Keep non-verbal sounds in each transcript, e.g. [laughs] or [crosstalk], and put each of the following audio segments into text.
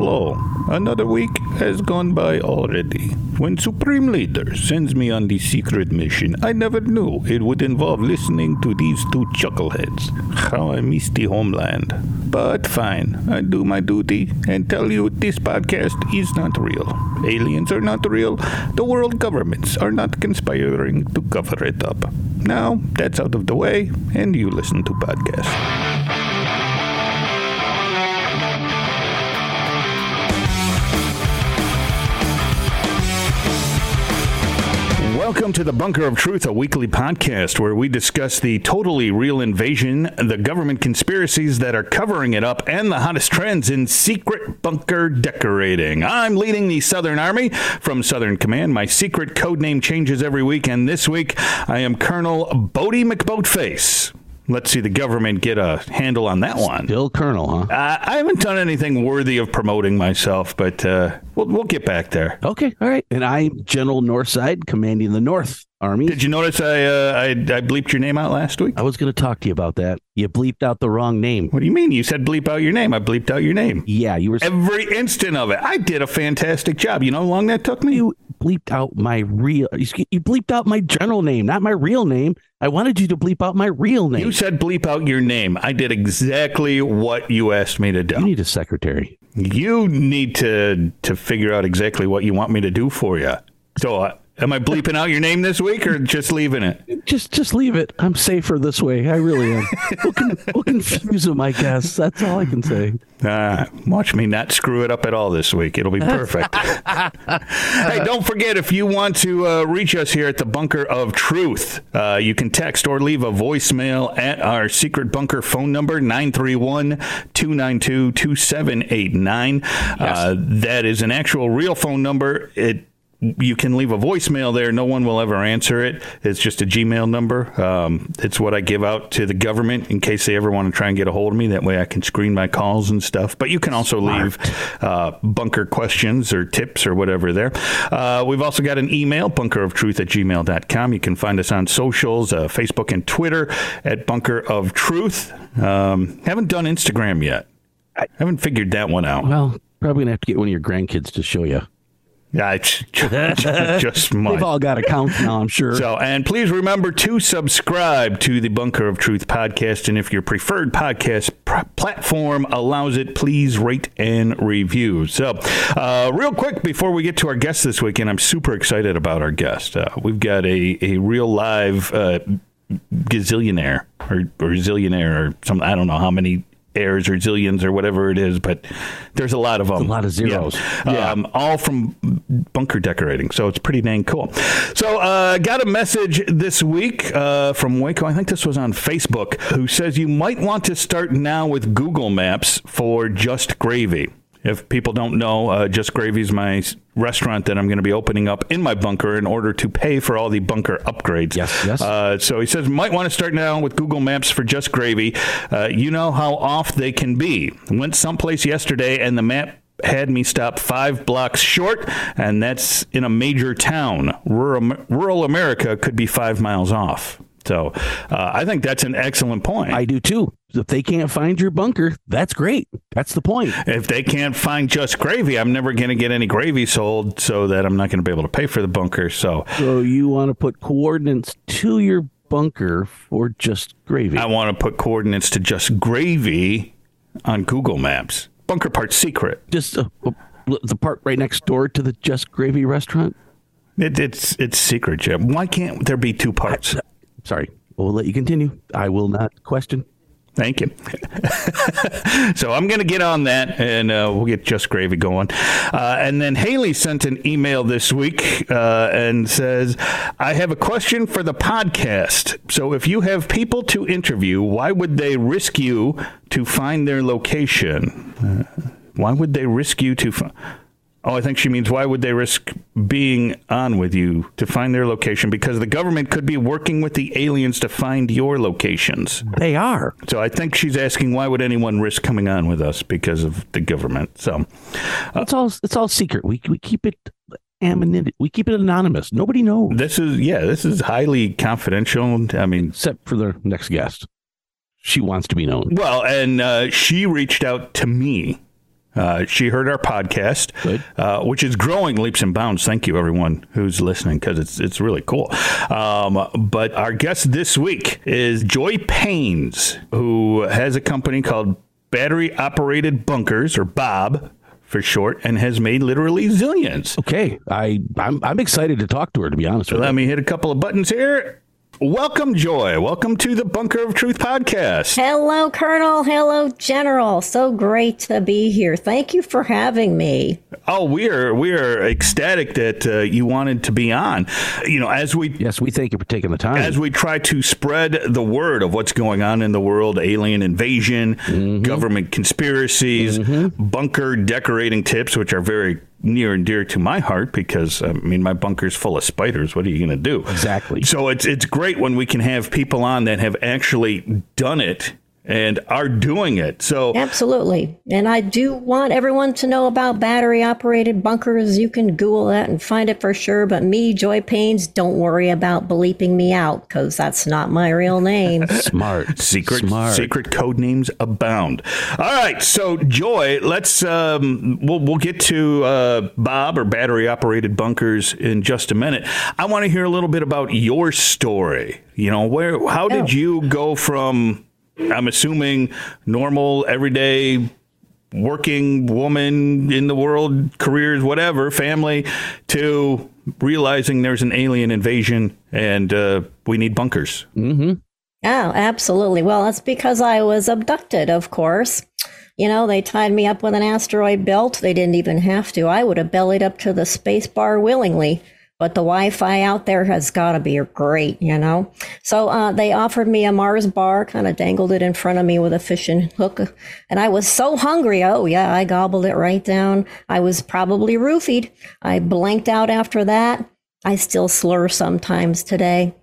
hello. Another week has gone by already. When Supreme Leader sends me on this secret mission, I never knew it would involve listening to these two chuckleheads. How I miss the homeland. But fine, I do my duty and tell you this podcast is not real. Aliens are not real. The world governments are not conspiring to cover it up. Now, that's out of the way, and you listen to podcasts. Welcome to the Bunker of Truth, a weekly podcast where we discuss the totally real invasion, the government conspiracies that are covering it up, and the hottest trends in secret bunker decorating. I'm leading the Southern Army from Southern Command. My secret code name changes every week, and this week I am Colonel Boaty McBoatface. Let's see the government get a handle on that one. Bill Colonel, huh? Uh, I haven't done anything worthy of promoting myself, but uh, we'll, we'll get back there. Okay, all right. And I'm General Northside, commanding the North Army. Did you notice I, uh, I I bleeped your name out last week? I was going to talk to you about that. You bleeped out the wrong name. What do you mean? You said bleep out your name. I bleeped out your name. Yeah, you were. Every instant of it. I did a fantastic job. You know how long that took me? You bleeped out my real. You bleeped out my general name, not my real name. I wanted you to bleep out my real name. You said bleep out your name. I did exactly what you asked me to do. You need a secretary. You need to to figure out exactly what you want me to do for you. So, uh, am I bleeping out your name this week or just leaving it? Just just leave it. I'm safer this way. I really am. we'll, con- we'll confuse them, I guess. That's all I can say. Ah, watch me not screw it up at all this week. It'll be perfect. [laughs] hey, don't forget if you want to uh, reach us here at the Bunker of Truth, uh, you can text or leave a voicemail at our secret bunker phone number, 931 292 2789. Uh, That is an actual real phone number. It you can leave a voicemail there. No one will ever answer it. It's just a Gmail number. Um, it's what I give out to the government in case they ever want to try and get a hold of me. That way I can screen my calls and stuff. But you can also leave uh, bunker questions or tips or whatever there. Uh, we've also got an email, bunkeroftruth at gmail.com. You can find us on socials, uh, Facebook and Twitter at Bunker of Truth. Um, haven't done Instagram yet. I haven't figured that one out. Well, probably gonna have to get one of your grandkids to show you. Yeah, it's just, [laughs] just They've all got accounts now, I'm sure. So, and please remember to subscribe to the Bunker of Truth podcast. And if your preferred podcast pr- platform allows it, please rate and review. So, uh, real quick before we get to our guest this weekend, I'm super excited about our guest. Uh, we've got a, a real live uh, gazillionaire or, or zillionaire or some, I don't know how many heirs or zillions or whatever it is, but there's a lot of them. a lot of zeros. Yeah. Um, all from bunker decorating. So it's pretty dang cool. So uh, got a message this week uh, from Waco. I think this was on Facebook, who says you might want to start now with Google Maps for Just Gravy. If people don't know, uh, Just Gravy is my restaurant that I'm going to be opening up in my bunker in order to pay for all the bunker upgrades. Yes, yes. Uh, so he says, might want to start now with Google Maps for Just Gravy. Uh, you know how off they can be. Went someplace yesterday and the map had me stop five blocks short, and that's in a major town. Rural, rural America could be five miles off. So uh, I think that's an excellent point. I do too. If they can't find your bunker, that's great. That's the point. if they can't find just gravy, I'm never going to get any gravy sold, so that I'm not going to be able to pay for the bunker. So So you want to put coordinates to your bunker for just gravy. I want to put coordinates to just gravy on Google Maps. Bunker part secret. just uh, uh, the part right next door to the Just Gravy restaurant. It, it's it's secret, Jim. Why can't there be two parts? Sorry, we'll let you continue. I will not question. Thank you. [laughs] so I'm going to get on that, and uh, we'll get just gravy going. Uh, and then Haley sent an email this week uh, and says, "I have a question for the podcast. So if you have people to interview, why would they risk you to find their location? Uh, why would they risk you to?" Fi- Oh, I think she means why would they risk being on with you to find their location? Because the government could be working with the aliens to find your locations. They are. So I think she's asking why would anyone risk coming on with us because of the government. So It's all. It's all secret. We we keep it anonymous. We keep it anonymous. Nobody knows this is yeah, this is highly confidential. I mean, except for the next guest. She wants to be known. well, and uh, she reached out to me Uh, she heard our podcast, uh, which is growing leaps and bounds. Thank you, everyone who's listening, because it's it's really cool. Um, but our guest this week is Joy Paines, who has a company called Battery Operated Bunkers, or Bob for short, and has made literally zillions. Okay, I I'm, I'm excited to talk to her. To be honest with let you. Let me hit a couple of buttons here. Welcome, Joy. Welcome to the Bunker of Truth podcast. Hello, Colonel. Hello, General. So great to be here. Thank you for having me. Oh, we are we are ecstatic that uh, you wanted to be on. You know, as we Yes, we thank you for taking the time. as we try to spread the word of what's going on in the world alien invasion, government conspiracies, bunker decorating tips, which are very near and dear to my heart because I mean my bunker's full of spiders. What are you going to do? Exactly. So it's it's great when we can have people on that have actually done it and are doing it. So Absolutely. And I do want everyone to know about battery operated bunkers. You can Google that and find it for sure. But me, Joy Paines, don't worry about bleeping me out because that's not my real name. [laughs] Smart. Secret Smart. secret code names abound. All right, so Joy, let's um, we'll we'll get to uh, Bob or battery operated bunkers in just a minute. I want to hear a little bit about your story. You know, where how did Oh. you go from? I'm assuming normal everyday working woman in the world, careers, whatever, family, to realizing there's an alien invasion and uh, we need bunkers. Mm-hmm. Oh, absolutely. Well, that's because I was abducted, of course. You know, they tied me up with an asteroid belt. They didn't even have to. I would have bellied up to the space bar willingly. But the Wi Fi out there has got to be great, you know? So uh, they offered me a Mars bar, kind of dangled it in front of me with a fishing hook. And I was so hungry. Oh, yeah, I gobbled it right down. I was probably roofied. I blanked out after that. I still slur sometimes today.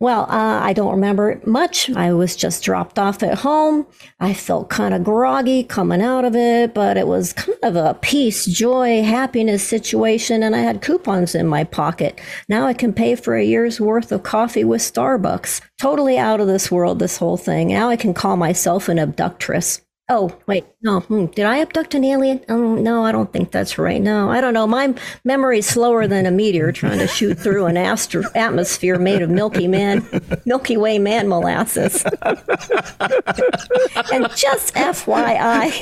Well, uh, I don't remember much. I was just dropped off at home. I felt kind of groggy coming out of it, but it was kind of a peace, joy, happiness situation, and I had coupons in my pocket. Now I can pay for a year's worth of coffee with Starbucks. Totally out of this world, this whole thing. Now I can call myself an abductress. Oh, wait, no. Hmm. Did I abduct an alien? Oh, no, I don't think that's right. No, I don't know. My memory's slower than a meteor trying to shoot through an astro- atmosphere made of Milky Man, Milky Way man molasses. [laughs] and just FYI,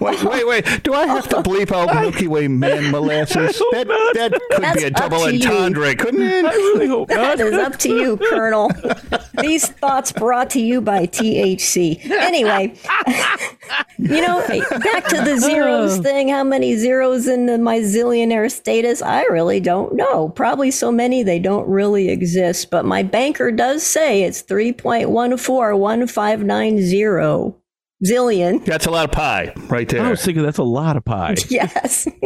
[laughs] Wait, wait, wait. Do I have to bleep out Milky Way man molasses? That, that could That's be a double to you. entendre, couldn't I it? really hope not. that is up to you, Colonel. [laughs] These thoughts brought to you by THC. Anyway, you know, back to the zeros oh. thing. How many zeros in the, my zillionaire status? I really don't know. Probably so many they don't really exist. But my banker does say it's 3.14159 zillion. That's a lot of pie right there. I was thinking that's a lot of pie. [laughs] Yes. [laughs]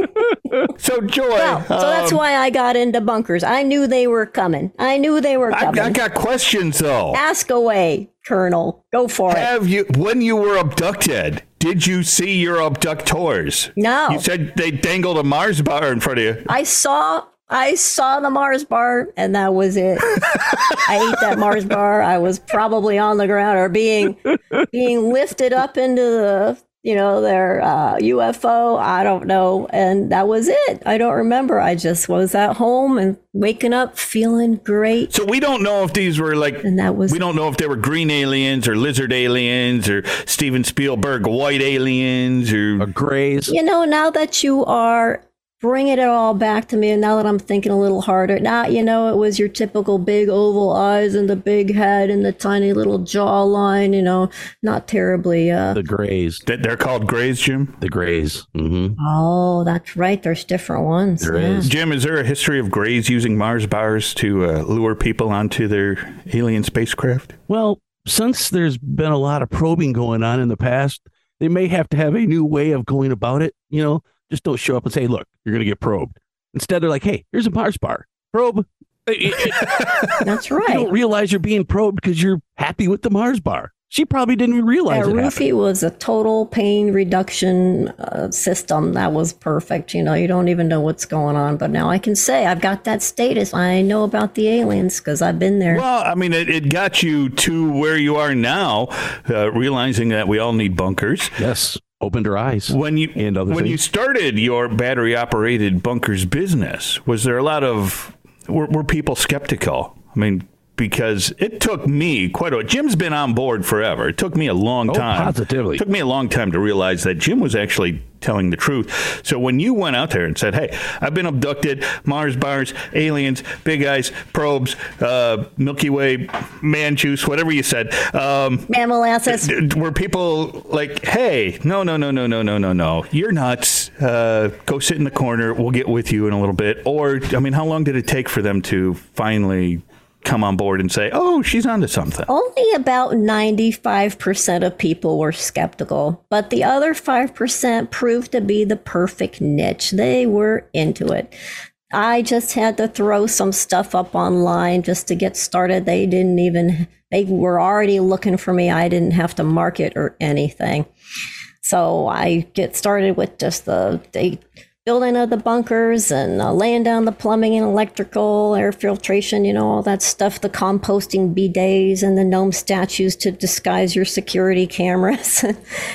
So, Joy. Well, so that's um, why I got into bunkers. I knew they were coming. I knew they were coming. I got questions, though. Ask away, Colonel. Go for it. Have you, when you were abducted, did you see your abductors? No. You said they dangled a Mars bar in front of you. I saw I saw the Mars bar and that was it. [laughs] I ate that Mars bar. I was probably on the ground or being being lifted up into the you know their uh, UFO. I don't know, and that was it. I don't remember. I just was at home and waking up feeling great, So we don't know if these were like and that was we don't know if they were green aliens or lizard aliens or Steven Spielberg white aliens or A grays. You know, now that you are bringing it all back to me, and now that I'm thinking a little harder, now you know it was your typical big oval eyes and the big head and the tiny little jawline. You know, not terribly. Uh, The grays. They're called grays, Jim. The grays. hmm oh, that's right. There's different ones. There yeah. is. Jim, is there a history of grays using Mars bars to uh, lure people onto their alien spacecraft? Well, since there's been a lot of probing going on in the past, they may have to have a new way of going about it. You know, just don't show up and say, "Look, you're going to get probed." Instead, they're like, "Hey, here's a Mars bar. Probe." [laughs] That's right. You don't realize you're being probed because you're happy with the Mars bar. She probably didn't even realize Yeah, it happened. Was a total pain reduction uh, system. That was perfect. You know, you don't even know what's going on. But now I can say I've got that status. I know about the aliens because I've been there. Well, I mean, it, it got you to where you are now, uh, realizing that we all need bunkers. Yes. Opened her eyes. When you and other when things. you started your battery operated bunkers business, was there a lot of were, were people skeptical? I mean, because it took me quite a Jim's been on board forever. It took me a long time. Oh, positively. It took me a long time to realize that Jim was actually telling the truth. So when you went out there and said, "Hey, I've been abducted, Mars bars, aliens, big eyes, probes, uh, Milky Way, man juice, whatever you said," um, Mammal assets. d- d- were people like, "Hey, no, no, no, no, no, no, no, no, you're nuts. Uh, go sit in the corner. We'll get with you in a little bit." Or, I mean, how long did it take for them to finally come on board and say, "Oh, she's onto something"? Only about 95% of people were skeptical, but the other 5% proved to be the perfect niche. They were into it. I just had to throw some stuff up online just to get started. They didn't even, they were already looking for me. I didn't have to market or anything. So I get started with just the, the building of the bunkers and uh, laying down the plumbing and electrical, air filtration, you know, all that stuff, the composting bidets and the gnome statues to disguise your security cameras. [laughs] you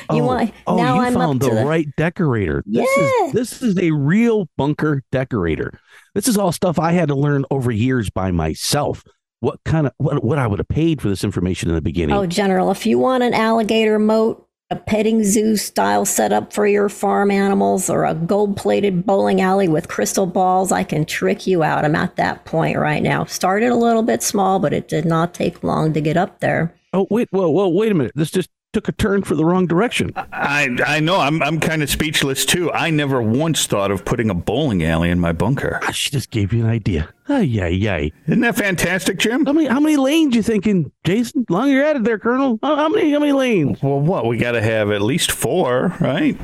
oh, want oh, now you I'm found up to the the, right decorator. This Yeah. is this is a real bunker decorator. This is all stuff I had to learn over years by myself. What kind of what what I would have paid for this information in the beginning? Oh, General, if you want an alligator moat, a petting zoo style setup for your farm animals, or a gold plated bowling alley with crystal balls, I can trick you out. I'm at that point right now. Started a little bit small, but it did not take long to get up there. Oh wait, whoa, whoa, wait a minute. This just took a turn for the wrong direction. I I know I'm I'm kind of speechless too. I never once thought of putting a bowling alley in my bunker. She just gave you an idea. Ay, ay, ay. Isn't that fantastic, Jim? How many how many lanes you thinking, Jason? Long you're at it there, Colonel. How, how many how many lanes? Well, what we got to have at least four, right?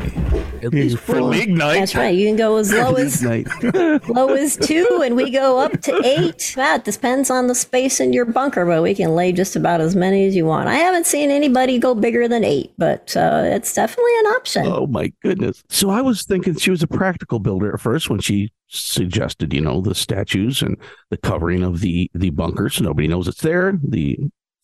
At least for four. league night. That's right. You can go as low as [laughs] low as two, and we go up to eight. That depends on the space in your bunker, but we can lay just about as many as you want. I haven't seen anybody go bigger than eight, but uh, it's definitely an option. Oh my goodness. So I was thinking she was a practical builder at first when she suggested, you know, the statues and the covering of the the bunker so nobody knows it's there. The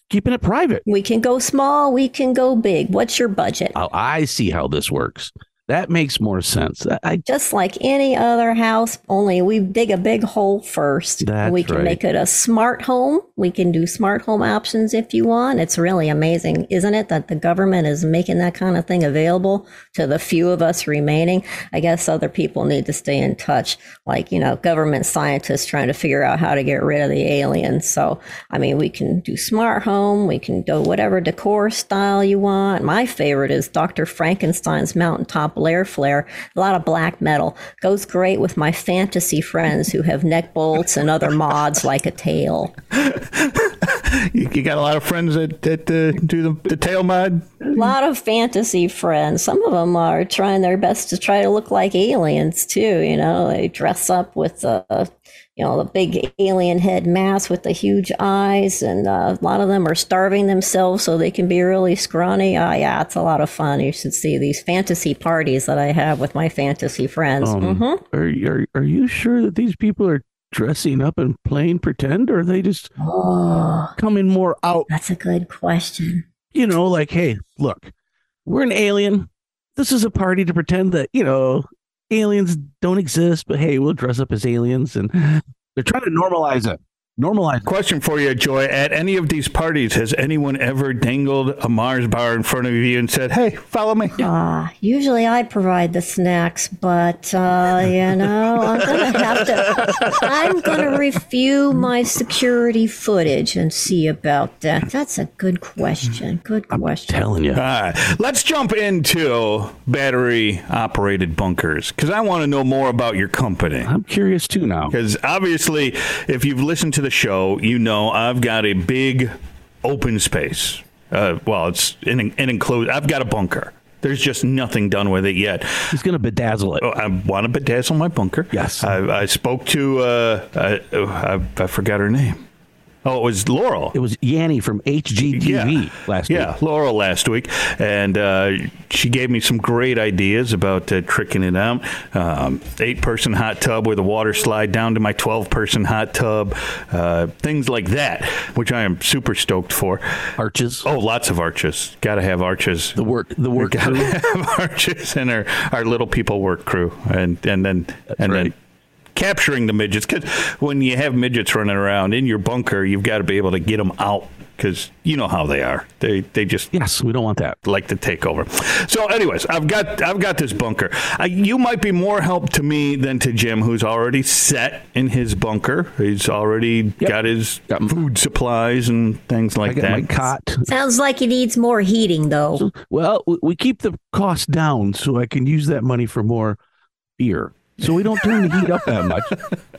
keeping it private. We can go small, we can go big. What's your budget? Oh, I see how this works. That makes more sense. I Just like any other house, only we dig a big hole first. That's we can right. make it a smart home. We can do smart home options if you want. It's really amazing, isn't it, that the government is making that kind of thing available to the few of us remaining? I guess other people need to stay in touch, like, you know, government scientists trying to figure out how to get rid of the aliens. So, I mean, we can do smart home. We can go whatever decor style you want. My favorite is Dr. Frankenstein's mountaintop layer flare. A lot of black metal. Goes great with my fantasy friends who have neck bolts and other mods like a tail. [laughs] You, you got a lot of friends that, that uh, do the, the tail mod. A lot of fantasy friends. Some of them are trying their best to try to look like aliens too. You know, they dress up with the, you know, the big alien head mask with the huge eyes, and uh, a lot of them are starving themselves so they can be really scrawny. Ah, yeah, it's a lot of fun. You should see these fantasy parties that I have with my fantasy friends. um, hmm are, are are you sure that these people are dressing up and playing pretend or are they just Oh, coming more out that's a good question. you know, like, hey, look, we're an alien. This is a party to pretend that, you know, aliens don't exist, but hey, we'll dress up as aliens. And [gasps] they're trying to normalize it. Normalize. Question for you, Joy. At any of these parties, has anyone ever dangled a Mars bar in front of you and said, "Hey, follow me"? Ah, usually I provide the snacks, but uh, you know, I'm gonna have to. I'm gonna review my security footage and see about that. That's a good question. Good question. Telling you. All right, let's jump into battery operated bunkers because I want to know more about your company. I'm curious too now. Because obviously, if you've listened to the show, you know I've got a big open space. Uh, well, it's an, an enclosed. I've got a bunker. There's just nothing done with it yet. He's going to bedazzle it. Oh, I want to bedazzle my bunker. Yes. I, I spoke to. Uh, I, I, I forgot her name. Oh, it was Laurel. It was Yanni from HGTV yeah. last yeah, week. Yeah, Laurel last week, and uh, she gave me some great ideas about uh, tricking it out. Um, eight person hot tub with a water slide down to my twelve person hot tub, uh, things like that, which I am super stoked for. Arches. Oh, lots of arches. Got to have arches. The work, the work Got to crew. [laughs] have arches and our, our little people work crew, and and then and then right. Capturing the midgets because when you have midgets running around in your bunker, you've got to be able to get them out because you know how they are. They they just Yes, we don't want that. like to take over. So, anyways, I've got I've got this bunker. Uh, you might be more help to me than to Jim, who's already set in his bunker. He's already got his Got food supplies and things like got that. my cot. Sounds like he needs more heating, though. Well, we- we keep the cost down so I can use that money for more beer. So we don't turn the heat up that much.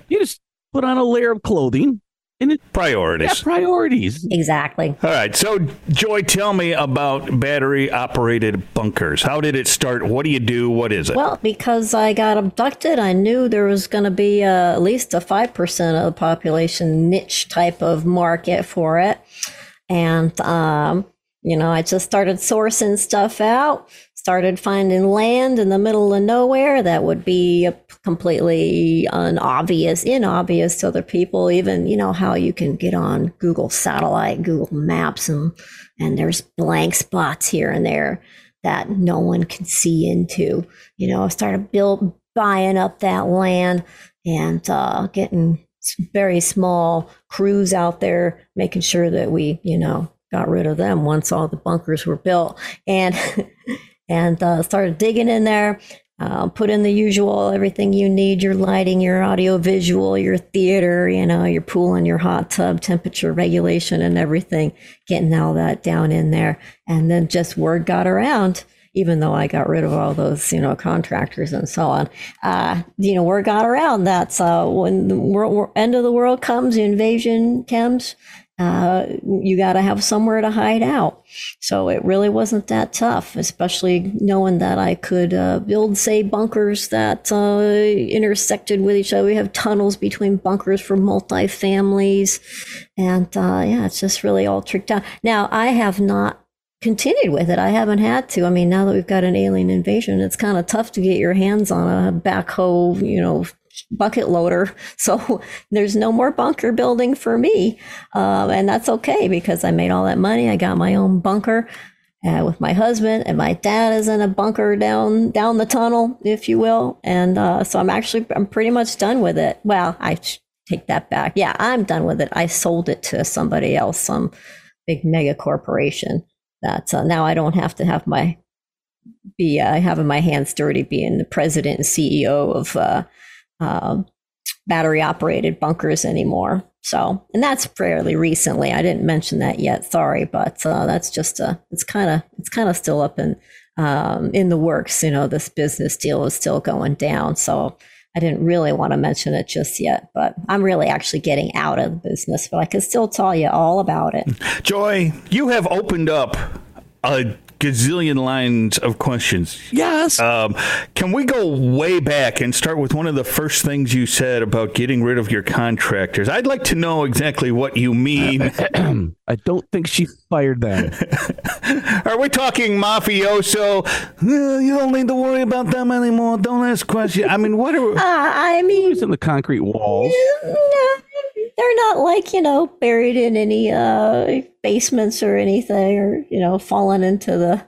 You just put on a layer of clothing and it Priorities. yeah, priorities. Exactly. All right. So, Joy, tell me about battery operated bunkers. How did it start? What do you do? What is it? Well, because I got abducted, I knew there was going to be uh, at least a 5% of the population niche type of market for it. And, um, you know, I just started sourcing stuff out, started finding land in the middle of nowhere that would be completely unobvious, inobvious to other people. Even, you know, how you can get on Google Satellite, Google Maps, and, and there's blank spots here and there that no one can see into. You know, I started build buying up that land and uh, getting very small crews out there, making sure that we, you know, got rid of them once all the bunkers were built, and [laughs] and uh, started digging in there. Uh, put in the usual everything you need your lighting, your audio visual, your theater, you know, your pool and your hot tub, temperature regulation, and everything. Getting all that down in there. And then just word got around, even though I got rid of all those, you know, contractors and so on. Uh, you know, word got around that uh, when the world, end of the world comes, the invasion comes, uh, you got to have somewhere to hide out. So it really wasn't that tough, especially knowing that I could uh, build, say, bunkers that uh, intersected with each other. We have tunnels between bunkers for multi-families. And uh, yeah, it's just really all tricked out. Now, I have not continued with it. I haven't had to. I mean, now that we've got an alien invasion, it's kind of tough to get your hands on a backhoe, you know, bucket loader. [laughs] So there's no more bunker building for me. Um, and that's okay because I made all that money. I got my own bunker. Uh, with my husband and my dad is in a bunker down down the tunnel, if you will, and uh, so I'm actually I'm pretty much done with it. Well, I take that back. Yeah, I'm done with it. I sold it to somebody else, some big mega corporation. That uh, now I don't have to have my be uh, having my hands dirty being the president and CEO of uh, uh, battery operated bunkers anymore. So, and that's fairly recently. I didn't mention that yet. Sorry, but uh, that's just uh, it's kind of it's kind of still up in um, in the works. You know, this business deal is still going down. So. I didn't really want to mention it just yet, but I'm really actually getting out of the business, but I can still tell you all about it. [laughs] Joy, you have opened up a gazillion lines of questions. Yes. Um, can we go way back and start with one of the first things you said about getting rid of your contractors? I'd like to know exactly what you mean. [clears throat] I don't think she fired them. [laughs] Are we talking mafioso? "Uh, you don't need to worry about them anymore. Don't ask questions. I mean, what are Uh, I mean, Using the concrete walls. no, they're not like, you know, buried in any uh, basements or anything or, you know, falling into the,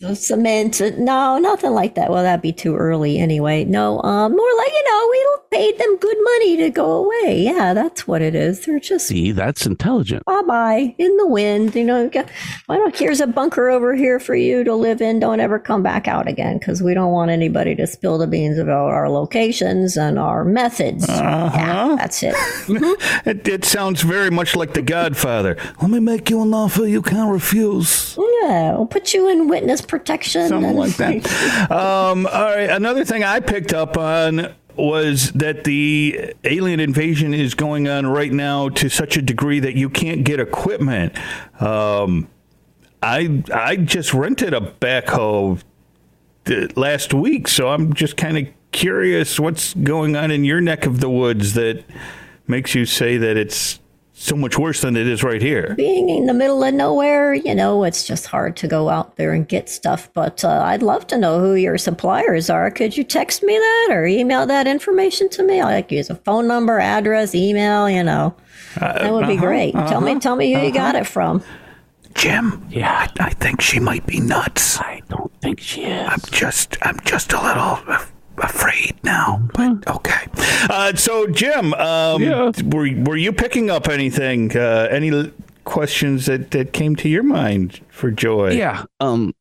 the cement. No, nothing like that. Well, that'd be too early anyway. No, um, more like, you know, we paid them good money to go away. Yeah, that's what it is. They're just See, that's intelligent. bye bye in the wind. You know, go- why don't here's a bunker over here for you to live in. Don't ever come back out again because we don't want anybody to spill the beans about our locations and our methods. Yeah, that's it. [laughs] it, it sounds very much like The Godfather. Let me make you an offer you can't refuse. Yeah, we'll put you in witness protection. Something and- like that. [laughs] Um, all right. Another thing I picked up on was that the alien invasion is going on right now to such a degree that you can't get equipment. Um, I I just rented a backhoe th- last week, so I'm just kind of curious what's going on in your neck of the woods that makes you say that it's so much worse than it is right here. Being in the middle of nowhere, you know, it's just hard to go out there and get stuff. But uh, I'd love to know who your suppliers are. Could you text me that or email that information to me? I like use a phone number, address, email. You know, that would be uh-huh, great. Tell me, tell me who you got it from. Jim, Yeah. I, I think she might be nuts. I don't think she is. I'm just, I'm just a little af- afraid now. But okay. Uh, so, Jim, um, Yeah. were were you picking up anything? Uh, any l- questions that that came to your mind for Joy? Yeah. Um,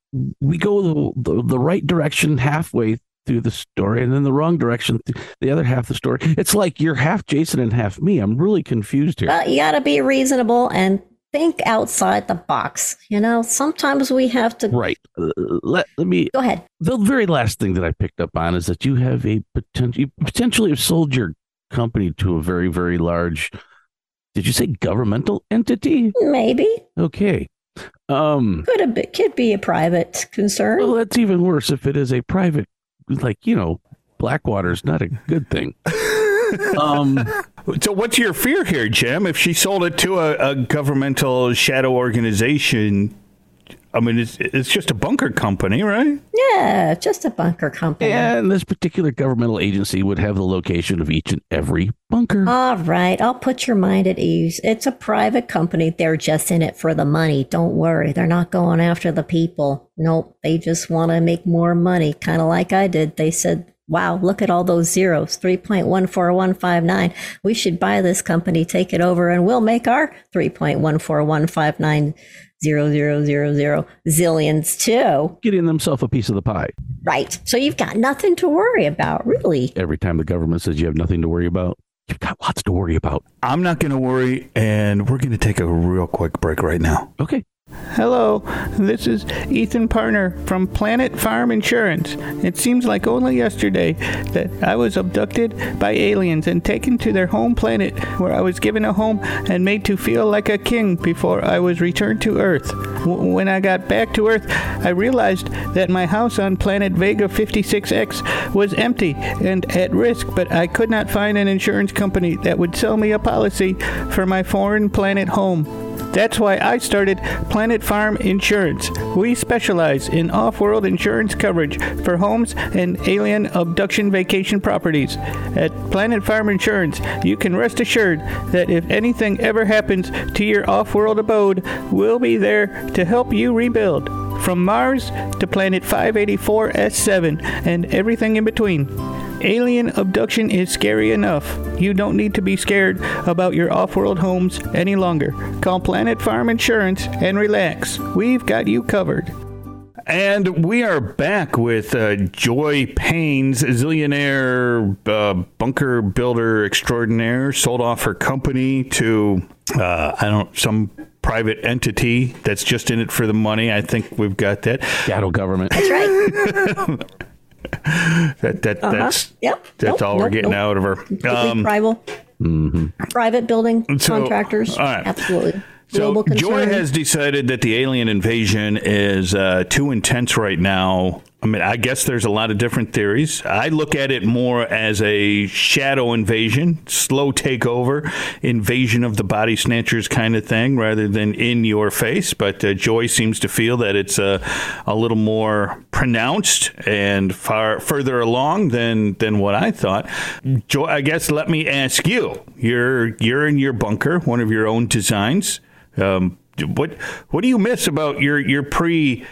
we go the, the, the right direction halfway through the story and then the wrong direction th- the other half of the story. It's like you're half Jason and half me. I'm really confused here. But you got to be reasonable and think outside the box. You know, sometimes we have to. right. Uh, let, let me. Go ahead. The very last thing that I picked up on is that you have a potential, you potentially have sold your company to a very, very large, did you say governmental entity? Maybe Okay. Um, could have been, could be a private concern. well, that's even worse if it is a private, like, you know, Blackwater's not a good thing. [laughs] um, So, what's your fear here, Jim? If she sold it to a, a governmental shadow organization, I mean, it's it's just a bunker company, right? Yeah, just a bunker company. and this particular governmental agency would have the location of each and every bunker. All right, I'll put your mind at ease. It's a private company. They're just in it for the money. Don't worry. They're not going after the people. Nope. They just want to make more money, kind of like I did. They said, wow, look at all those zeros 3.14159. We should buy this company, take it over, and we'll make our 3.14159 zero zero zero zero zillions too. Getting themselves a piece of the pie. Right. So you've got nothing to worry about, really. Every time the government says you have nothing to worry about, you've got lots to worry about. I'm not going to worry, and we're going to take a real quick break right now. Okay. Hello, this is Ethan Parner from Planet Farm Insurance. It seems like only yesterday that I was abducted by aliens and taken to their home planet where I was given a home and made to feel like a king before I was returned to Earth. W- when I got back to Earth, I realized that my house on planet Vega 56X was empty and at risk, but I could not find an insurance company that would sell me a policy for my foreign planet home. That's why I started Planet Farm Insurance. We specialize in off world insurance coverage for homes and alien abduction vacation properties. At Planet Farm Insurance, you can rest assured that if anything ever happens to your off world abode, we'll be there to help you rebuild. From Mars to Planet 584 S7 and everything in between. Alien abduction is scary enough. You don't need to be scared about your off world homes any longer. Call Planet Farm Insurance and relax. We've got you covered. And we are back with uh, Joy Paines, zillionaire, uh, bunker builder extraordinaire, sold off her company to, uh, I don't some private entity that's just in it for the money. I think we've got that. Shadow government. That's right. [laughs] [laughs] [laughs] That, that That's Yep. that's Nope, all we're getting nope. out of her. Um, private, private building So, contractors. right. Absolutely. So Joy has decided that the alien invasion is uh, too intense right now. I mean, I guess there's a lot of different theories. I look at it more as a shadow invasion, slow takeover, invasion of the body snatchers kind of thing, rather than in your face. But uh, Joy seems to feel that it's uh, a little more pronounced and far further along than than what I thought. Joy, I guess let me ask you: You're you're in your bunker, one of your own designs. Um, what what do you miss about your your pre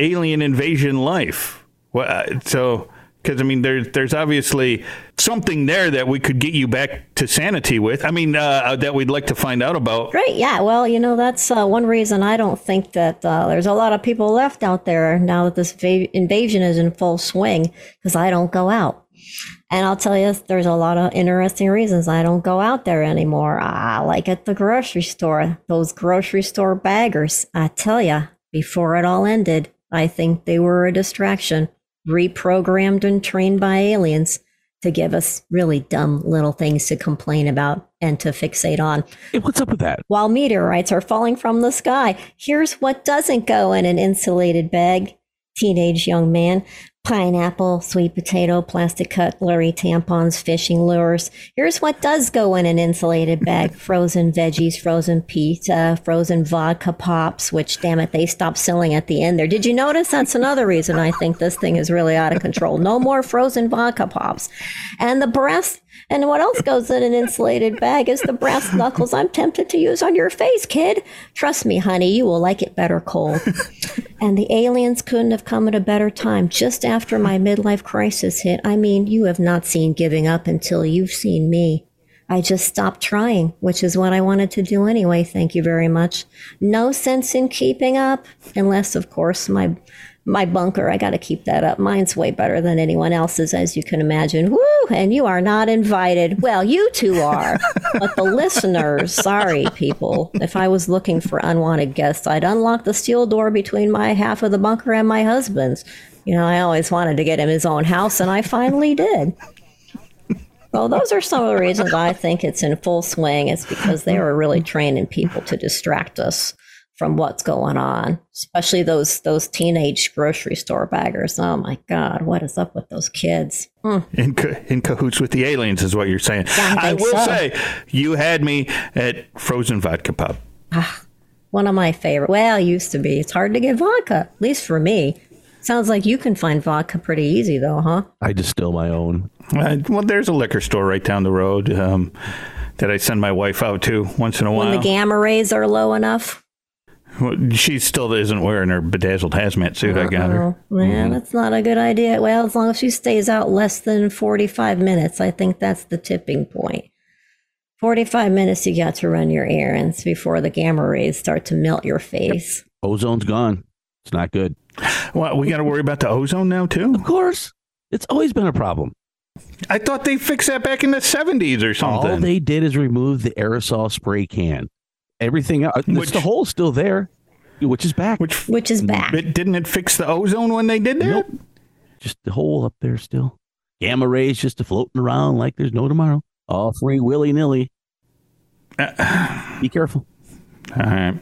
alien invasion life? Well, uh, so because I mean, there's there's obviously something there that we could get you back to sanity with. I mean, uh, that we'd like to find out about. Right? Yeah. Well, you know, that's uh, one reason I don't think that uh, there's a lot of people left out there now that this va- invasion is in full swing because I don't go out. And I'll tell you, there's a lot of interesting reasons I don't go out there anymore. I like at the grocery store, those grocery store baggers. I tell you, before it all ended, I think they were a distraction, reprogrammed and trained by aliens to give us really dumb little things to complain about and to fixate on. Hey, what's up with that? While meteorites are falling from the sky, here's what doesn't go in an insulated bag, teenage young man pineapple, sweet potato, plastic cutlery, tampons, fishing lures. Here's what does go in an insulated bag [laughs] frozen veggies, frozen pizza, frozen vodka pops, which, damn it, they stopped selling at the end there. Did you notice? That's another reason I think this thing is really out of control. No more frozen vodka pops. And the breast. And what else goes in an insulated bag is the brass knuckles I'm tempted to use on your face, kid. Trust me, honey, you will like it better cold. [laughs] and the aliens couldn't have come at a better time just after my midlife crisis hit. I mean, you have not seen giving up until you've seen me. I just stopped trying, which is what I wanted to do anyway. Thank you very much. No sense in keeping up, unless, of course, my my bunker. I got to keep that up. Mine's way better than anyone else's, as you can imagine. Woo! And you are not invited. Well, you two are, but the listeners, sorry, people. If I was looking for unwanted guests, I'd unlock the steel door between my half of the bunker and my husband's. You know, I always wanted to get him his own house, and I finally did. Well, those are some of the reasons I think it's in full swing. It's because they were really training people to distract us from what's going on, especially those those teenage grocery store baggers. Oh my God, what is up with those kids? Mm. In, ca- in cahoots with the aliens, is what you're saying. Yeah, I I will so. say, you had me at frozen vodka pop. One of my favorite. Well, used to be. It's hard to get vodka, at least for me. Sounds like you can find vodka pretty easy, though, huh? I distill my own. Uh, well, there's a liquor store right down the road um, that I send my wife out to once in a When while. When the gamma rays are low enough. Well, she still isn't wearing her bedazzled hazmat suit. I got her. Yeah, mm. that's not a good idea. Well, as long as she stays out less than 45 minutes, I think that's the tipping point. 45 minutes you got to run your errands before the gamma rays start to melt your face. Ozone's gone. It's not good. Well, we got to worry about the ozone now too. Of course, it's always been a problem. I thought they fixed that back in the 70s or something. All they did is remove the aerosol spray can. Everything else, Which- the hole's still there, which is back. Which Which is back. it, didn't it fix the ozone when they did that? Nope. just the hole up there still. Gamma rays just floating around like there's no tomorrow. All free willy nilly. [sighs] Be careful. All right.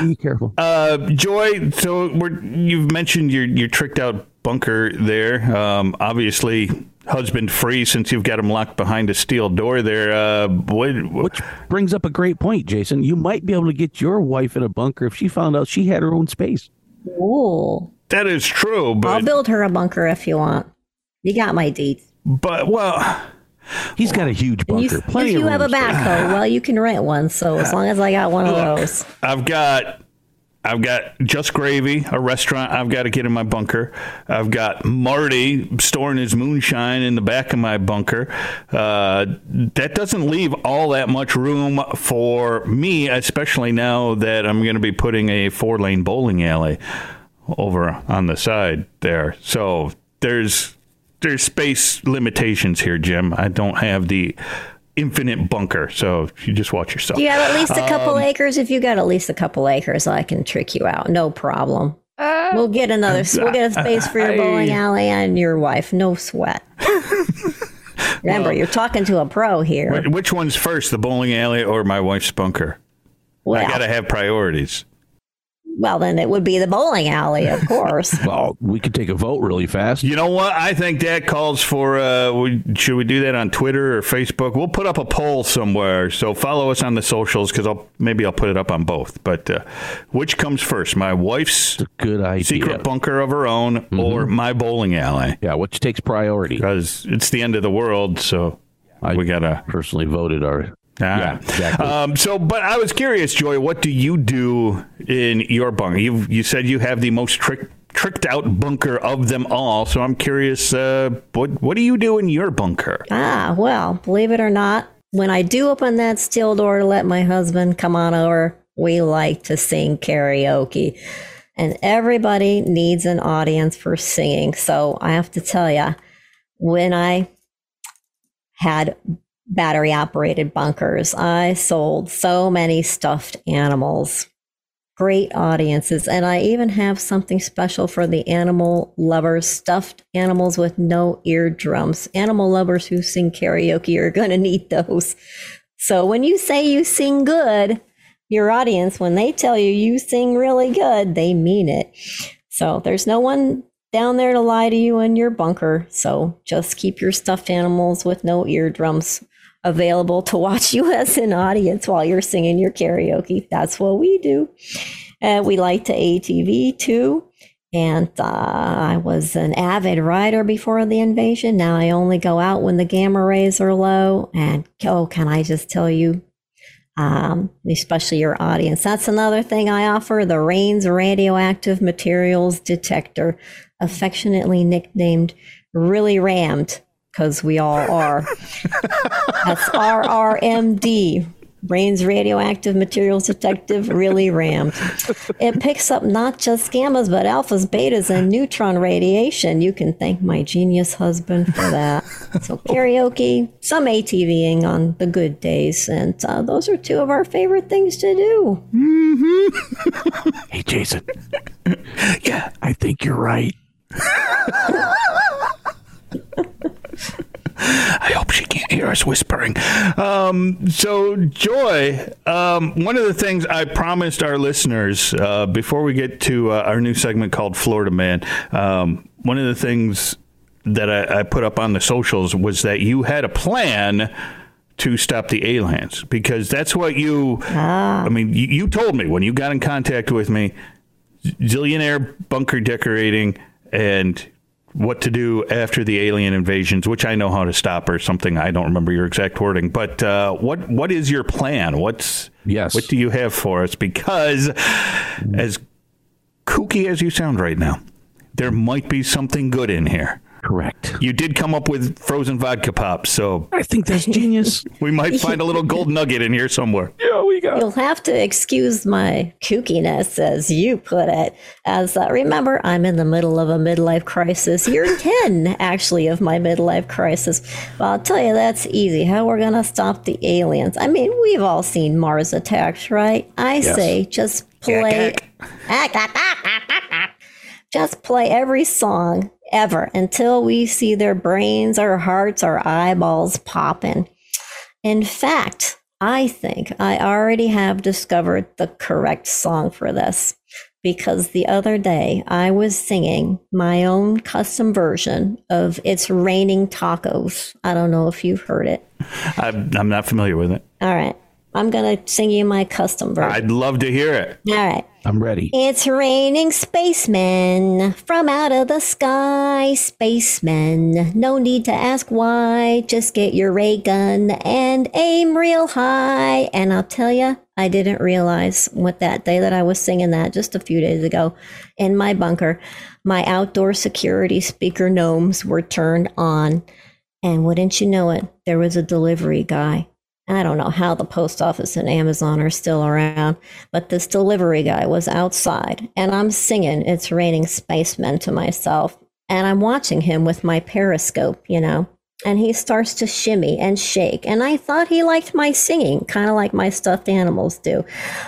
Be careful. Uh, Joy, so we're, you've mentioned your your tricked out bunker there. Um, obviously, husband free since you've got him locked behind a steel door there. Uh, what, what, Which brings up a great point, Jason. You might be able to get your wife in a bunker if she found out she had her own space. Ooh. that is true, I'll build her a bunker if you want. You got my deeds. but well, He's got a huge And you- bunker. Plenty if you of have a backhoe, well, you can rent one. So as long as I got one of those. I've got I've got just gravy, a restaurant I've got to get in my bunker. I've got Marty storing his moonshine in the back of my bunker. Uh, that doesn't leave all that much room for me, especially now that I'm going to be putting a four lane bowling alley over on the side there. So there's there's space limitations here, Jim. I don't have the infinite bunker, so you just watch yourself. Do you have at least a couple Um, acres? If you got at least a couple acres, I can trick you out. No problem. we'll get another. We'll get a space for your [laughs] bowling alley and your wife. No sweat. [laughs] Remember, you're talking to a pro here. Which one's first, the bowling alley or my wife's bunker? Well, I got to have priorities. Well, then it would be the bowling alley, of [laughs] course. Well, we could take a vote really fast. You know what? I think that calls for. Uh, we, should we do that on Twitter or Facebook? We'll put up a poll somewhere. So follow us on the socials because I'll maybe I'll put it up on both. But uh, which comes first, my wife's good idea. secret bunker of her own or my bowling alley? Yeah, which takes priority. Because it's the end of the world, so I we gotta. personally voted our. Ah. Yeah, exactly. Um, so, but I was curious, Joy. What do you do in your bunker? You you said you have the most trick, tricked out bunker of them all. So I'm curious. Uh, what what do you do in your bunker? Ah, well, believe it or not, when I do open that steel door to let my husband come on over, we like to sing karaoke. And everybody needs an audience for singing. So I have to tell you, when I had battery operated bunkers, I sold so many stuffed animals. Great audiences. And I even have something special for the animal lovers stuffed animals with no eardrums. Animal lovers who sing karaoke are going to need those. So when you say you sing good, your audience, when they tell you you sing really good, they mean it. So there's no one down there to lie to you in your bunker. So just keep your stuffed animals with no eardrums available to watch you as an audience while you're singing your karaoke. That's what we do. And we like to ATV too. And uh, I was an avid rider before the invasion. Now I only go out when the gamma rays are low. And oh, can I just tell you, um, especially your audience. That's another thing I offer the Raines radioactive materials detector, affectionately nicknamed Really Rammed, because we all are. That's RRMD, Raines radioactive materials detective really rammed. It picks up not just gammas, but alphas, betas, and neutron radiation. You can thank my genius husband for that. So, karaoke, some ATVing on the good days, and uh, those are two of our favorite things to do. Hmm. [laughs] Hey, Jason, Yeah. I think you're right. [laughs] I hope she can't hear us whispering. Um, so, Joy, um, one of the things I promised our listeners uh, before we get to uh, our new segment called Florida Man, um, one of the things that I, I put up on the socials was that you had a plan to stop the aliens because that's what you. I mean, you, you told me when you got in contact with me, zillionaire bunker decorating and what to do after the alien invasions, which I know how to stop or something. I don't remember your exact wording, but uh, what what is your plan? What's Yes. What do you have for us? Because as kooky as you sound right now, there might be something good in here. Correct. You did come up with frozen vodka pops, so I think that's genius. [laughs] we might find a little gold [laughs] nugget in here somewhere. yeah, we got. You'll have to excuse my kookiness, as you put it. As uh, remember, I'm in the middle of a midlife crisis. Year [laughs] 10, actually, of my midlife crisis. Well, I'll tell you, that's easy. How we're going to stop the aliens. I mean, we've all seen Mars attacks, right? I say just play. just play every song ever until we see their brains, our hearts, our eyeballs popping. In fact, I think I already have discovered the correct song for this because the other day I was singing my own custom version of It's Raining Tacos. I don't know if you've heard it. I'm, I'm not familiar with it. All right. I'm going to sing you my custom version. I'd love to hear it. All right. I'm ready. It's raining spacemen from out of the sky. Spacemen, no need to ask why. Just get your ray gun and aim real high. And I'll tell you, I didn't realize what that day that I was singing that just a few days ago in my bunker, my outdoor security speaker gnomes were turned on. And wouldn't you know it, there was a delivery guy. I don't know how the post office and Amazon are still around, but this delivery guy was outside and I'm singing It's Raining Spacemen to myself. And I'm watching him with my periscope, you know, and he starts to shimmy and shake. And I thought he liked my singing, kind of like my stuffed animals do.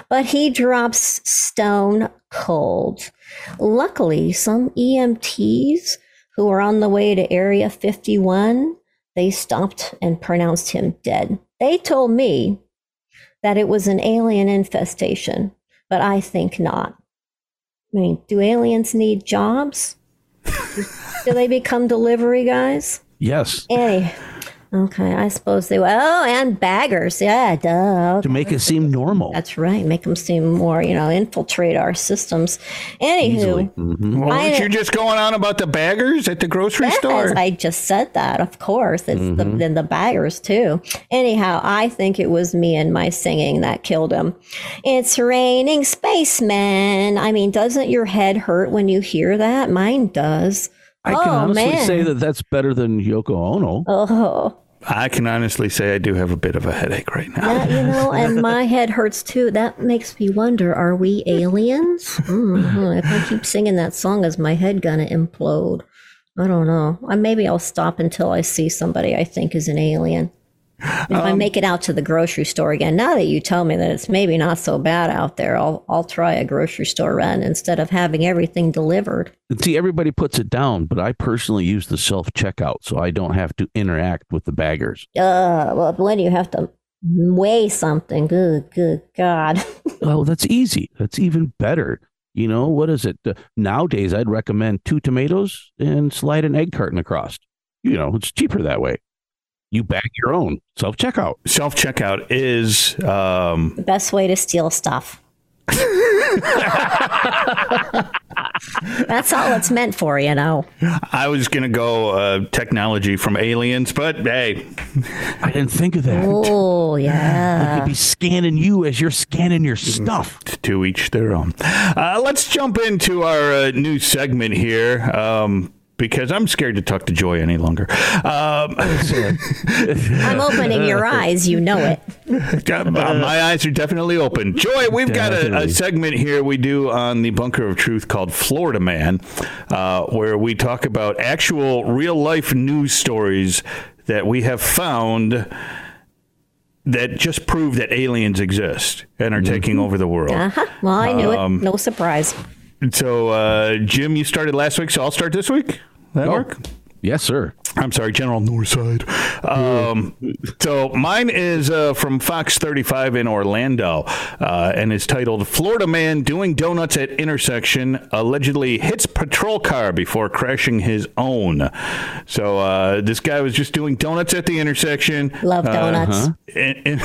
But he drops stone cold. Luckily, some EMTs who were on the way to Area 51, they stopped and pronounced him dead. They told me that it was an alien infestation, but I think not. I mean, do aliens need jobs? [laughs] do they become delivery guys? Yes. Any. Okay, I suppose they will. Oh, and baggers. Yeah, duh. To make it seem normal. That's right. Make them seem more, you know, infiltrate our systems. Anywho, Easily. Mhm. Well, I- weren't you just going on about the baggers at the grocery store? I just said that. Of course, it's the then the baggers too. Anyhow, I think it was me and my singing that killed him. It's raining spacemen. I mean, doesn't your head hurt when you hear that? Mine does. I can oh, honestly man. say that that's better than Yoko Ono. Oh, I can honestly say I do have a bit of a headache right now. that, you know, [laughs] and my head hurts too. That makes me wonder: Are we aliens? Mhm. If I keep singing that song, is my head gonna implode? I don't know. I, maybe I'll stop until I see somebody I think is an alien. If I make it out to the grocery store again, now that you tell me that it's maybe not so bad out there, I'll I'll try a grocery store run instead of having everything delivered. See, everybody puts it down, but I personally use the self checkout so I don't have to interact with the baggers. Uh, well, when you have to weigh something, good, good God. [laughs] Oh, that's easy. That's even better. You know, what is it? Uh, nowadays, I'd recommend two tomatoes and slide an egg carton across. You know, it's cheaper that way. You bag your own self checkout. Self checkout is um, The best way to steal stuff. [laughs] That's all it's meant for, you know. I was gonna go uh, technology from aliens, but hey, I didn't think of that. Oh, yeah. Could be scanning you as you're scanning your stuff. to each their own. Uh, let's jump into our uh, new segment here. Um, because I'm scared to talk to Joy any longer. Um, [laughs] I'm opening your [laughs] eyes, you know it. My eyes are definitely open. Joy, we've got a, a segment here we do on the Bunker of Truth called Florida Man, uh, where we talk about actual real life news stories that we have found that just prove that aliens exist and are taking over the world. Uh-huh. Well, I knew Um, it. No surprise. So, uh, Jim, you started last week, so I'll start this week. That Oh. work? Yes, sir. I'm sorry, General Northside. Um, so mine is uh, from Fox 35 in Orlando, uh, and is titled "Florida Man Doing Donuts at Intersection Allegedly Hits Patrol Car Before Crashing His Own." So uh, this guy was just doing donuts at the intersection. Love donuts. And, and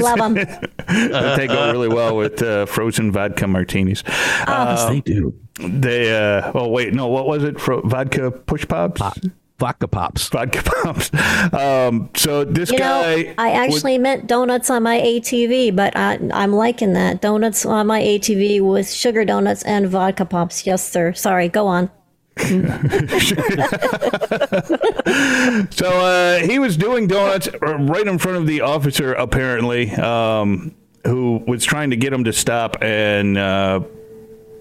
Love them. [laughs] they go really well with uh, frozen vodka martinis. yes, they do. They, uh, oh wait, no, what was it? Fro- vodka push pops. Vodka pops. vodka pops. Um, so this You guy, know, I actually meant donuts on my ATV, but I, I'm liking that. Donuts on my ATV with sugar donuts and vodka pops. Yes, sir. Sorry, go on. [laughs] so uh, he was doing donuts right in front of the officer, apparently, um, who was trying to get him to stop, and uh,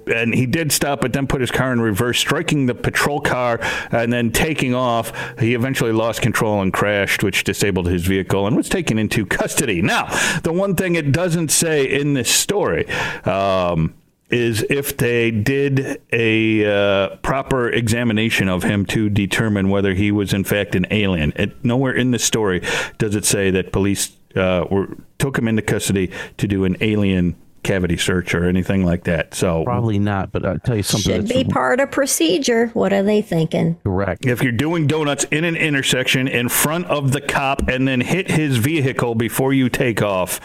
and he did stop, but then put his car in reverse, striking the patrol car, and then taking off. He eventually lost control and crashed, which disabled his vehicle and was taken into custody. Now, the one thing it doesn't say in this story. Um, is if they did a uh, proper examination of him to determine whether he was in fact an alien. It, nowhere in the story does it say that police uh, were took him into custody to do an alien cavity search or anything like that. So Probably not, but I'll tell you something Should be part of procedure. What are they thinking? correct. if you're doing donuts in an intersection in front of the cop and then hit his vehicle before you take off,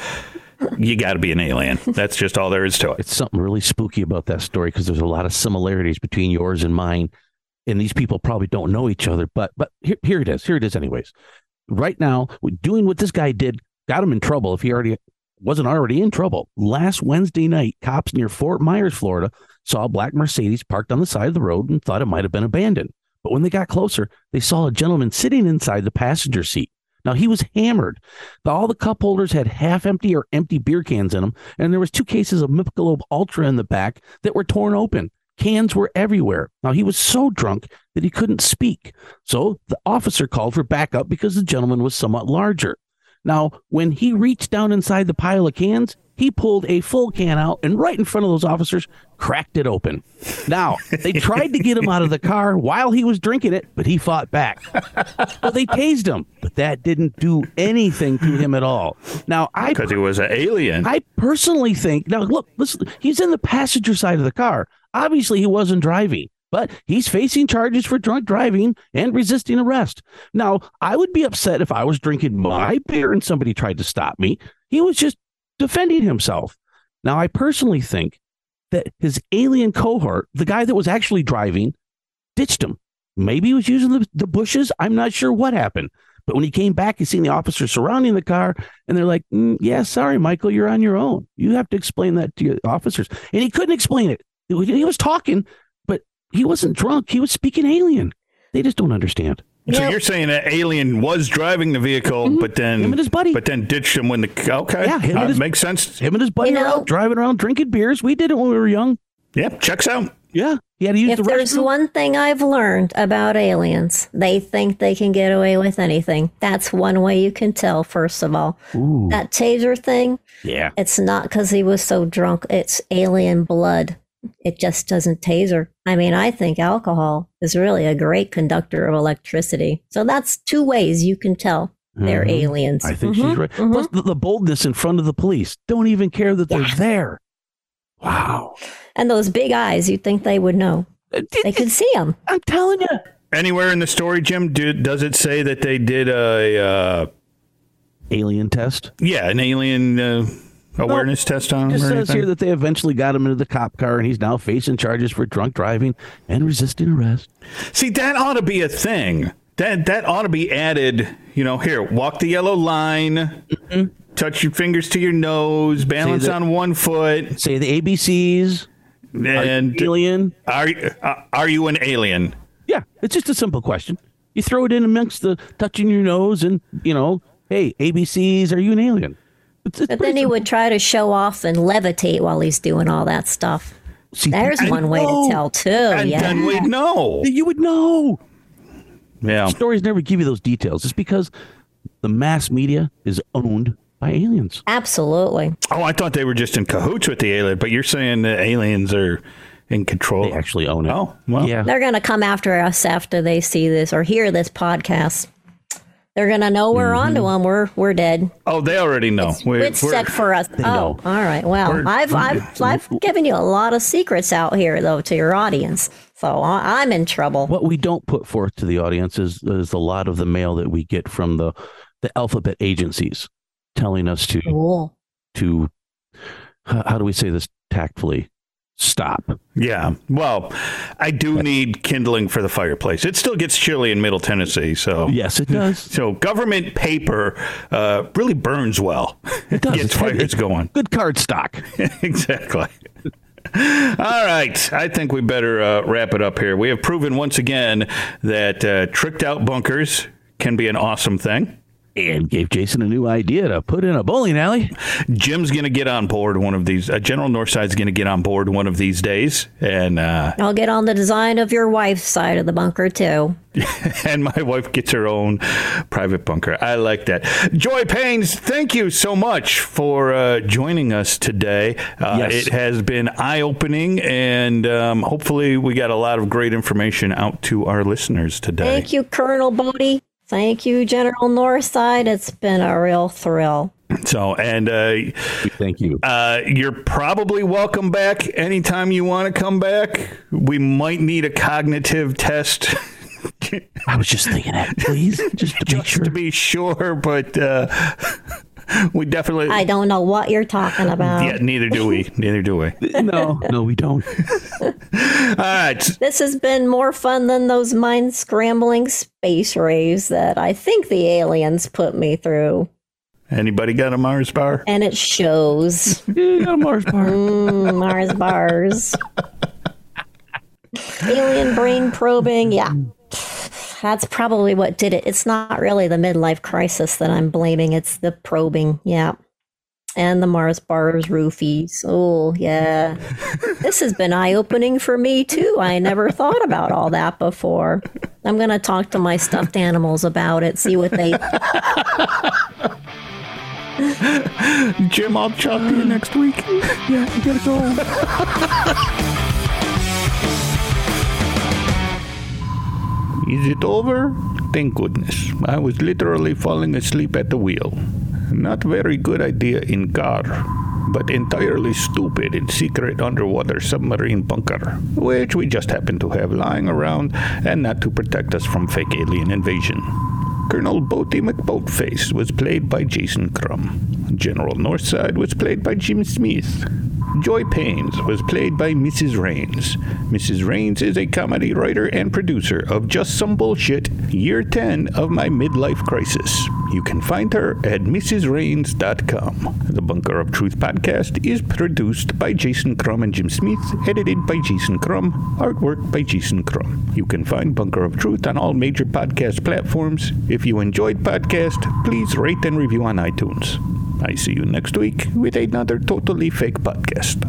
you got to be an alien. That's just all there is to it. It's something really spooky about that story because there's a lot of similarities between yours and mine. And these people probably don't know each other, but but here, here it is. Here it is, anyways. Right now, doing what this guy did got him in trouble if he already wasn't already in trouble. Last Wednesday night, cops near Fort Myers, Florida, saw a black Mercedes parked on the side of the road and thought it might have been abandoned. But when they got closer, they saw a gentleman sitting inside the passenger seat. Now he was hammered. All the cup holders had half empty or empty beer cans in them, and there was two cases of Michelob Ultra in the back that were torn open. Cans were everywhere. Now he was so drunk that he couldn't speak. So the officer called for backup because the gentleman was somewhat larger. Now, when he reached down inside the pile of cans, he pulled a full can out and right in front of those officers cracked it open. Now, they tried to get him out of the car while he was drinking it, but he fought back. Well, they tased him, but that didn't do anything to him at all. Now, I Because he was an alien. I personally think now look, listen, he's in the passenger side of the car. Obviously, he wasn't driving, but he's facing charges for drunk driving and resisting arrest. Now, I would be upset if I was drinking my beer and somebody tried to stop me. He was just defending himself. Now, I personally think that his alien cohort, the guy that was actually driving, ditched him. Maybe he was using the, the bushes. I'm not sure what happened. But when he came back, he seen the officers surrounding the car, and they're like, "Mm, "Yeah, sorry, Michael, you're on your own. You have to explain that to your officers." And he couldn't explain it. He was talking, he wasn't drunk. He was speaking alien. They just don't understand. So Yeah. you're saying that alien was driving the vehicle, but then Mm-hmm. Him and his buddy. but then ditched him when the okay, Yeah, him and uh, his- makes sense. Him and his buddy You know- out driving around drinking beers. We did it when we were young. Yep, checks out. Yeah, he had to use If the there's one thing I've learned about aliens, they think they can get away with anything. That's one way you can tell, first of all. Ooh, That taser thing, yeah. it's not because he was so drunk, it's alien blood. It just doesn't taser. I mean, I think alcohol is really a great conductor of electricity. So that's two ways you can tell they're Mhm. aliens. I think Mhm, she's right. mhm. Plus, the, the boldness in front of the police. Don't even care that they're there. Wow. And those big eyes, you'd think they would know. They could see them. I'm telling you. Anywhere in the story, Jim, do, does it say that they did a uh, Alien test. yeah an alien uh, awareness test on It him? or says anything? here that they eventually got him into the cop car and he's now facing charges for drunk driving and resisting arrest. See, that ought to be a thing. That that ought to be added. You know, here, walk the yellow line, touch your fingers to your nose, balance that- on one foot, Say the ABCs. and alien. are uh, are you an alien? Yeah, it's just a simple question. You throw it in amongst the touching your nose and, you know, hey, ABCs, are you an alien? It's, it's But then he simple. would try to show off and levitate while he's doing all that stuff. See, There's one way know. to tell, too. and yeah. then we'd know. You would know. Yeah. Stories never give you those details. It's because the mass media is owned by aliens. Absolutely. Oh, I thought they were just in cahoots with the alien, but you're saying the aliens are in control. They actually own it. Oh, well. yeah. They're going to come after us after they see this or hear this podcast. They're going to know we're mm-hmm. onto them. We're we're dead. Oh, they already know. We're- It's we're- set for us. oh, know. all right. Well, We're- I've I've I've given you a lot of secrets out here though to your audience, so I, I'm in trouble. What we don't put forth to the audience is, is a lot of the mail that we get from the, the alphabet agencies telling us to Cool. to how, how do we say this tactfully? Stop. Yeah. Well, I do need kindling for the fireplace. It still gets chilly in Middle Tennessee, so Yes, it does. [laughs] so government paper uh, really burns well. It does. [laughs] gets It's fires going. Good card stock. [laughs] exactly. All right. I think we better uh, wrap it up here. We have proven once again that uh, tricked out bunkers can be an awesome thing. And gave Jason a new idea to put in a bowling alley. Jim's going to get on board one of these. Uh, General Northside's going to get on board one of these days, and uh, I'll get on the design of your wife's side of the bunker too. [laughs] and my wife gets her own private bunker. I like that. Joy Paines, thank you so much for uh, joining us today. Uh, Yes. It has been eye opening, and um, hopefully, we got a lot of great information out to our listeners today. Thank you, Colonel Boaty. Thank you, General Northside. It's been a real thrill. So, and uh, Thank you. uh, you're probably welcome back anytime you want to come back. We might need a cognitive test. I was just thinking that, please, just to [laughs] make just sure. to be sure, but uh, [laughs] we definitely. I don't know what you're talking about. yeah, neither do we. [laughs] Neither do we. No, no, we don't. [laughs] All right. This has been more fun than those mind scrambling space rays that I think the aliens put me through. Anybody got a Mars bar? And it shows. You got a Mars bar. Mm, Mars bars. Alien brain probing. Yeah. That's probably what did it. It's not really the midlife crisis that I'm blaming. It's the probing. Yeah. And the Mars bars roofies. Oh, yeah. [laughs] this has been eye opening for me, too. I never thought about all that before. I'm going to talk to my stuffed animals about it, see what they. [laughs] Jim, I'll talk to you next week. Yeah, you gotta go. [laughs] Is it over? Thank goodness. I was literally falling asleep at the wheel. Not very good idea in car, but entirely stupid in secret underwater submarine bunker, which we just happen to have lying around and not to protect us from fake alien invasion. Colonel Boaty McBoatface was played by Jason Crum. General Northside was played by Jim Smith. Joy Paines was played by Mrs. Raines. Mrs. Raines is a comedy writer and producer of Just Some Bullshit, year 10 of my midlife crisis. You can find her at mrsraines.com. The Bunker of Truth podcast is produced by Jason Crum and Jim Smith, edited by Jason Crum, artwork by Jason Crum. You can find Bunker of Truth on all major podcast platforms. If you enjoyed podcast, please rate and review on iTunes. I see you next week with another totally fake podcast.